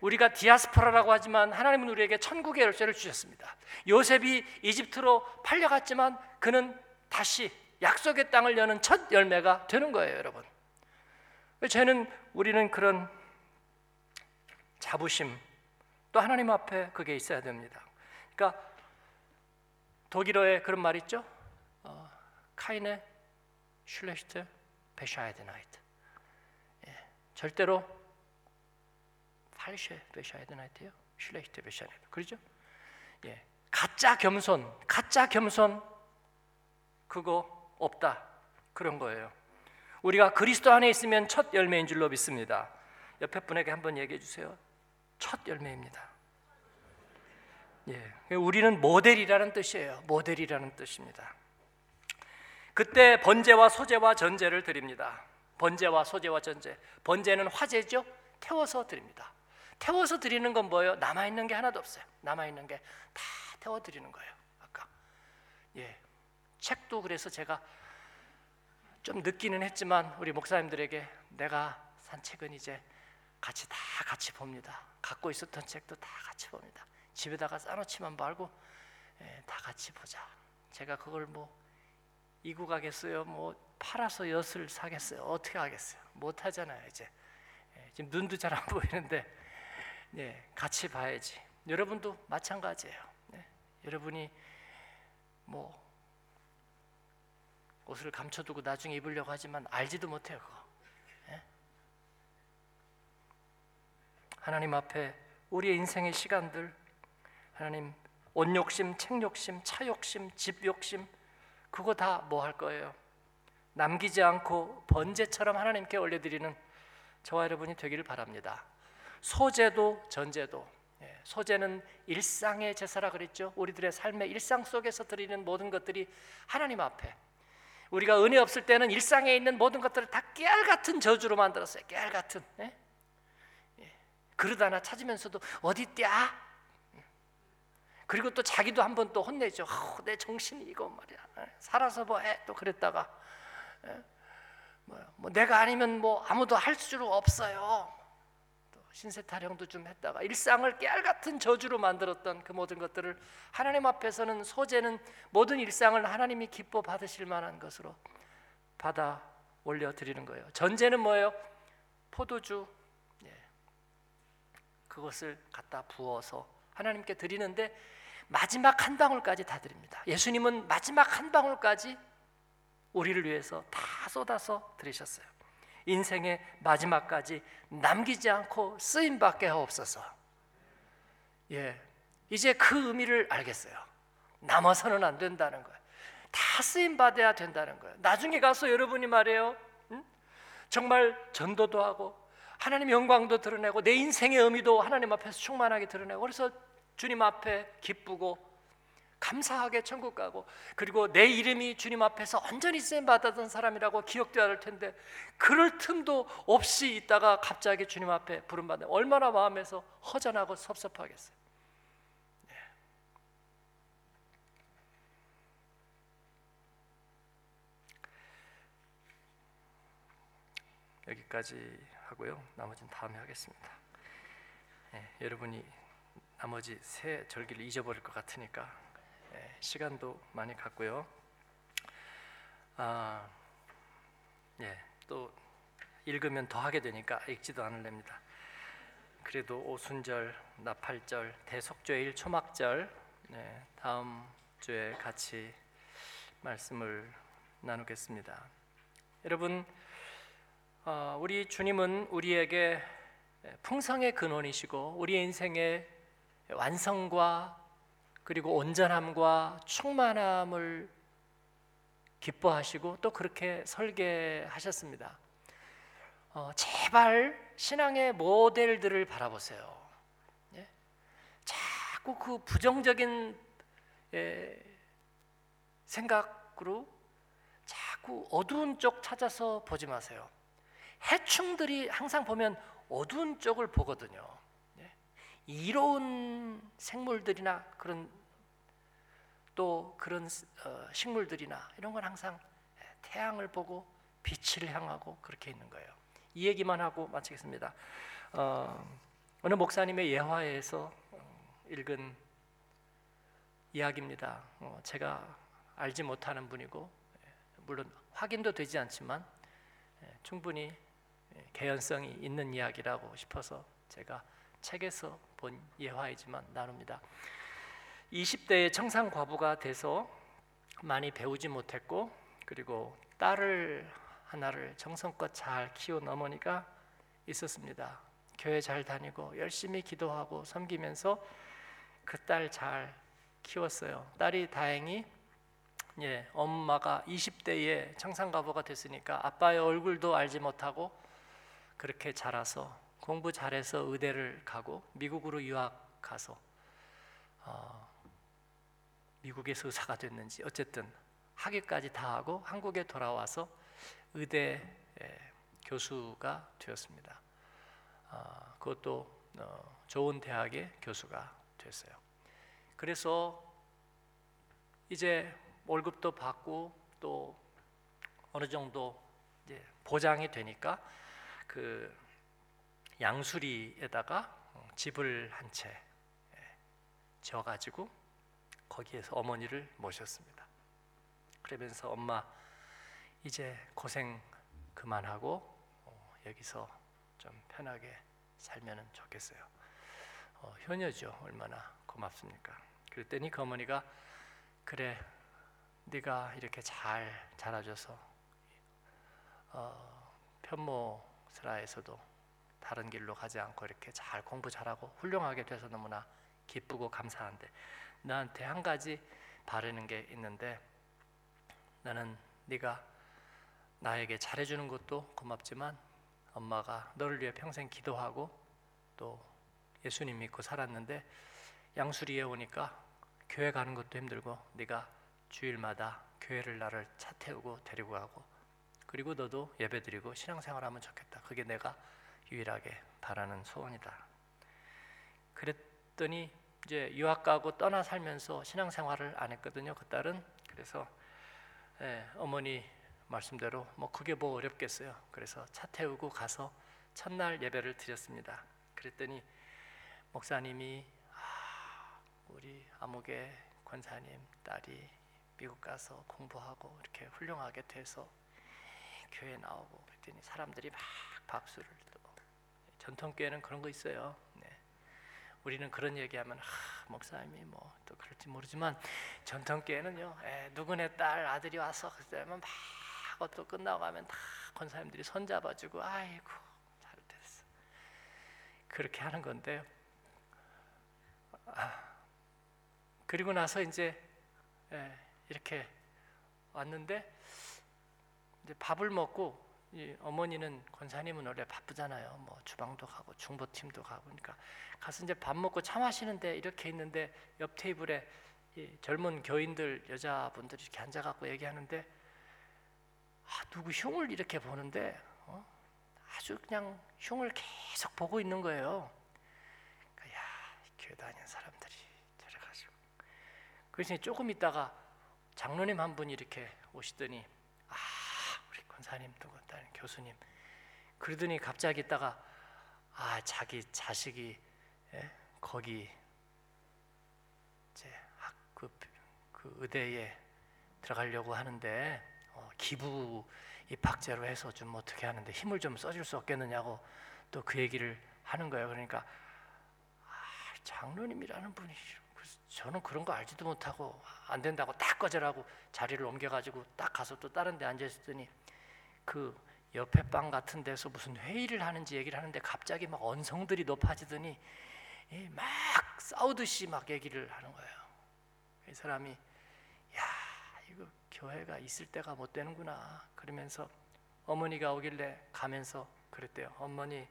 우리가 디아스포라라고 하지만 하나님은 우리에게 천국의 열쇠를 주셨습니다. 요셉이 이집트로 팔려갔지만 그는 다시 약속의 땅을 여는 첫 열매가 되는 거예요, 여러분. 저는 우리는 그런 자부심 또 하나님 앞에 그게 있어야 됩니다. 그러니까 독일어에 그런 말 있죠. 어, keine schlecht Bescheidenheit. 예, 절대로 falsche Bescheidenheit요. schlecht Bescheid. 그렇죠? 예, 가짜 겸손, 가짜 겸손 그거 없다. 그런 거예요. 우리가 그리스도 안에 있으면 첫 열매인 줄로 믿습니다. 옆에 분에게 한번 얘기해 주세요. 첫 열매입니다. 예, 우리는 모델이라는 뜻이에요. 모델이라는 뜻입니다. 그때 번제와 소제와 전제를 드립니다. 번제와 소제와 전제. 번제는 화제죠. 태워서 드립니다. 태워서 드리는 건 뭐예요? 남아 있는 게 하나도 없어요. 남아 있는 게 다 태워 드리는 거예요. 아까 예, 책도 그래서 제가 좀 늦기는 했지만 우리 목사님들에게 내가 산 책은 이제 같이 다 같이 봅니다. 갖고 있었던 책도 다 같이 봅니다. 집에다가 싸놓지만 말고 예, 다 같이 보자. 제가 그걸 뭐 이구 가겠어요? 뭐 팔아서 엿을 사겠어요? 어떻게 하겠어요? 못 하잖아요 이제. 예, 지금 눈도 잘 안 (laughs) 보이는데 예, 같이 봐야지. 여러분도 마찬가지예요. 예, 여러분이 뭐 옷을 감춰두고 나중에 입으려고 하지만 알지도 못해요 그거. 예? 하나님 앞에 우리의 인생의 시간들 하나님 옷 욕심, 책 욕심, 차 욕심, 집 욕심 그거 다 뭐 할 거예요? 남기지 않고 번제처럼 하나님께 올려드리는 저와 여러분이 되기를 바랍니다. 소제도 전제도 예, 소제는 일상의 제사라 그랬죠. 우리들의 삶의 일상 속에서 드리는 모든 것들이 하나님 앞에 우리가 은혜 없을 때는 일상에 있는 모든 것들을 다 깨알 같은 저주로 만들었어요. 깨알 같은. 예? 하나 찾으면서도 어디 있냐? 그리고 또 자기도 한 번 또 혼내죠. 어, 내 정신이 이거 말이야. 예, 살아서 뭐해? 또 그랬다가 예? 뭐, 뭐 내가 아니면 뭐 아무도 할수 없어요. 또 신세 타령도 좀 했다가 일상을 깨알 같은 저주로 만들었던 그 모든 것들을 하나님 앞에서는 소재는 모든 일상을 하나님이 기뻐 받으실 만한 것으로 받아 올려 드리는 거예요. 전제는 뭐예요? 포도주 예. 그것을 갖다 부어서 하나님께 드리는데 마지막 한 방울까지 다 드립니다. 예수님은 마지막 한 방울까지 우리를 위해서 다 쏟아서 드리셨어요. 인생의 마지막까지 남기지 않고 쓰임 받게 하옵소서. 예, 이제 그 의미를 알겠어요. 남아서는 안 된다는 거예요. 다 쓰임 받아야 된다는 거예요. 나중에 가서 여러분이 말해요. 응? 정말 전도도 하고 하나님 영광도 드러내고 내 인생의 의미도 하나님 앞에서 충만하게 드러내고 그래서 주님 앞에 기쁘고 감사하게 천국 가고 그리고 내 이름이 주님 앞에서 완전히 쓰임 받았던 사람이라고 기억되어야 할 텐데 그럴 틈도 없이 있다가 갑자기 주님 앞에 부름 받는 얼마나 마음에서 허전하고 섭섭하겠어요. 네. 여기까지 하고요. 나머지는 다음에 하겠습니다. 네, 여러분이 나머지 새 절기를 잊어버릴 것 같으니까 예, 시간도 많이 갔고요. 아, 예, 또 읽으면 더 하게 되니까 읽지도 않을랍니다. 그래도 오순절, 나팔절, 대속죄일, 초막절 네, 다음 주에 같이 말씀을 나누겠습니다. 여러분, 어, 우리 주님은 우리에게 풍성의 근원이시고 우리 인생의 완성과 그리고 온전함과 충만함을 기뻐하시고 또 그렇게 설계하셨습니다. 어, 제발 신앙의 모델들을 바라보세요. 예? 자꾸 그 부정적인 예, 생각으로 자꾸 어두운 쪽 찾아서 보지 마세요. 해충들이 항상 보면 어두운 쪽을 보거든요. 네. 이로운 생물들이나 그런 또 그런 어, 식물들이나 이런 건 항상 태양을 보고 빛을 향하고 그렇게 있는 거예요. 이 얘기만 하고 마치겠습니다. 어, 어느 목사님의 예화에서 어, 읽은 이야기입니다. 어, 제가 알지 못하는 분이고 예, 물론 확인도 되지 않지만 예, 충분히 예, 개연성이 있는 이야기라고 싶어서 제가 책에서 본 예화이지만 나눕니다. 20대의 청산 과부가 돼서 많이 배우지 못했고 그리고 딸을 하나를 정성껏 잘 키운 어머니가 있었습니다. 교회 잘 다니고 열심히 기도하고 섬기면서 그 딸 잘 키웠어요. 딸이 다행히 예, 엄마가 20대에 청산가부가 됐으니까 아빠의 얼굴도 알지 못하고 그렇게 자라서 공부 잘해서 의대를 가고 미국으로 유학 가서 어, 미국에서 의사가 됐는지 어쨌든 학위까지 다 하고 한국에 돌아와서 의대 교수가 되었습니다. 어, 그것도 어, 좋은 대학의 교수가 됐어요. 그래서 이제 월급도 받고 또 어느 정도 보장이 되니까 그 양수리에다가 어, 집을 한채 예, 지어가지고 거기에서 어머니를 모셨습니다. 그러면서 엄마 이제 고생 그만하고 어, 여기서 좀 편하게 살면 좋겠어요. 어, 효녀죠. 얼마나 고맙습니까? 그랬더니 그 어머니가 그래 네가 이렇게 잘 자라줘서 어, 편모 스라에서도 다른 길로 가지 않고 이렇게 잘 공부 잘하고 훌륭하게 돼서 너무나 기쁘고 감사한데 나한테 한 가지 바라는 게 있는데 나는 네가 나에게 잘해주는 것도 고맙지만 엄마가 너를 위해 평생 기도하고 또 예수님 믿고 살았는데 양수리에 오니까 교회 가는 것도 힘들고 네가 주일마다 교회를 나를 차 태우고 데리고 가고 그리고 너도 예배드리고 신앙생활하면 좋겠다. 그게 내가 유일하게 바라는 소원이다. 그랬더니 이제 유학 가고 떠나 살면서 신앙생활을 안 했거든요. 그 딸은 그래서 예, 어머니 말씀대로 뭐 그게 뭐 어렵겠어요. 그래서 차 태우고 가서 첫날 예배를 드렸습니다. 그랬더니 목사님이 아, 우리 아무개 권사님 딸이 미국 가서 공부하고 이렇게 훌륭하게 돼서 교회 나오고 그랬더니 사람들이 막 박수를 또 전통교회는 그런 거 있어요. 네. 우리는 그런 얘기하면 아, 목사님이 뭐 또 그럴지 모르지만 전통교회는요 에, 누구네 딸 아들이 와서 그때면 막또 끝나고 가면 다 권사님들이 손 잡아주고 아이고 잘 됐어 그렇게 하는 건데요. 아, 그리고 나서 이제 에, 이렇게 왔는데 이제 밥을 먹고 어머니는 권사님은 원래 바쁘잖아요. 뭐 주방도 가고 중보팀도 가고 그러니까 가서 이제 밥 먹고 차 마시는데 이렇게 있는데 옆 테이블에 젊은 교인들 여자분들이 이렇게 앉아갖고 얘기하는데 아, 누구 흉을 이렇게 보는데 어? 아주 그냥 흉을 계속 보고 있는 거예요. 그러니까 야 교회 다니는 사람들이 저래가지고 그래서 조금 있다가 장로님 한 분이 이렇게 오시더니 권사님 누구 다니 교수님 그러더니 갑자기 있다가 아 자기 자식이 예? 거기 이제 학그 그 의대에 들어가려고 하는데 어, 기부 입학제로 해서 좀 어떻게 하는데 힘을 좀 써줄 수 없겠느냐고 또 그 얘기를 하는 거예요. 그러니까 아, 장로님이라는 분이 저는 그런 거 알지도 못하고 안 된다고 딱 거절하고 자리를 옮겨가지고 딱 가서 또 다른 데 앉아있더니 그 옆에 방 같은 데서 무슨 회의를 하는지 얘기를 하는데 갑자기 막 언성들이 높아지더니 막 싸우듯이 막 얘기를 하는 거예요. 이 사람이 야 이거 교회가 있을 때가 못 되는구나 그러면서 어머니가 오길래 가면서 그랬대요. 어머니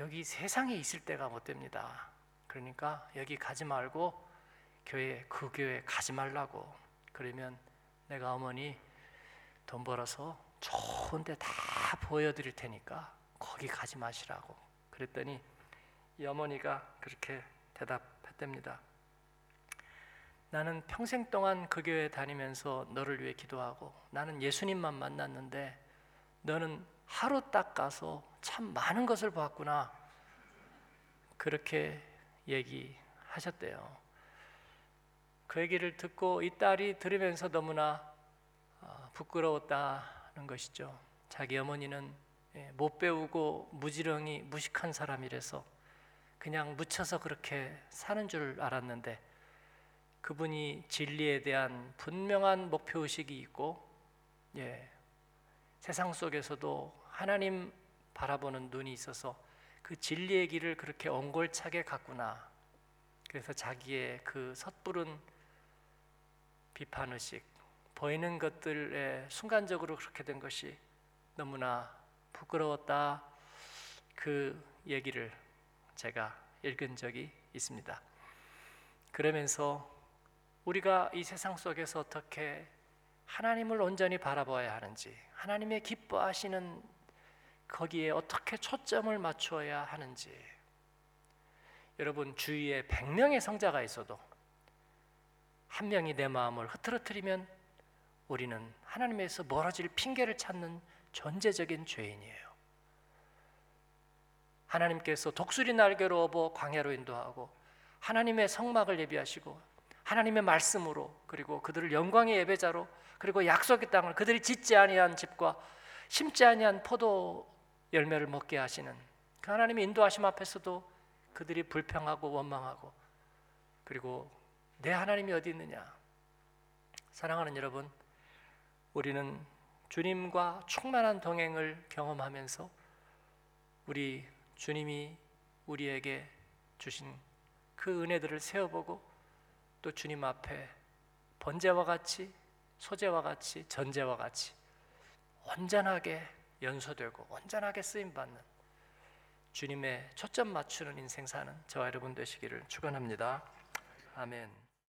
여기 세상에 있을 때가 못 됩니다. 그러니까 여기 가지 말고 교회 그 교회 가지 말라고 그러면 내가 어머니 돈 벌어서 좋은데 다 보여드릴 테니까 거기 가지 마시라고 그랬더니 이 어머니가 그렇게 대답했답니다. 나는 평생 동안 그 교회 다니면서 너를 위해 기도하고 나는 예수님만 만났는데 너는 하루 딱 가서 참 많은 것을 보았구나. 그렇게 얘기하셨대요. 그 얘기를 듣고 이 딸이 들으면서 너무나 어, 부끄러웠다 는 것이죠. 자기 어머니는 예, 못 배우고 무지렁이 무식한 사람이라서 그냥 묻혀서 그렇게 사는 줄 알았는데 그분이 진리에 대한 분명한 목표 의식이 있고 예, 세상 속에서도 하나님 바라보는 눈이 있어서 그 진리의 길을 그렇게 옹골차게 갔구나. 그래서 자기의 그 섣부른 비판 의식, 보이는 것들에 순간적으로 그렇게 된 것이 너무나 부끄러웠다. 그 얘기를 제가 읽은 적이 있습니다. 그러면서 우리가 이 세상 속에서 어떻게 하나님을 온전히 바라봐야 하는지, 하나님의 기뻐하시는 거기에 어떻게 초점을 맞추어야 하는지, 여러분 주위에 100명의 성자가 있어도 한 명이 내 마음을 흐트러뜨리면 우리는 하나님에서 멀어질 핑계를 찾는 존재적인 죄인이에요. 하나님께서 독수리 날개로 업어 광야로 인도하고 하나님의 성막을 예비하시고 하나님의 말씀으로 그리고 그들을 영광의 예배자로 그리고 약속의 땅을 그들이 짓지 아니한 집과 심지 아니한 포도 열매를 먹게 하시는 그 하나님의 인도하심 앞에서도 그들이 불평하고 원망하고 그리고 내 하나님이 어디 있느냐 사랑하는 여러분 우리는 주님과 충만한 동행을 경험하면서 우리 주님이 우리에게 주신 그 은혜들을 세어보고 또 주님 앞에 번제와 같이 소제와 같이 전제와 같이 온전하게 연소되고 온전하게 쓰임 받는 주님의 초점 맞추는 인생 사는 저와 여러분 되시기를 축원합니다. 아멘.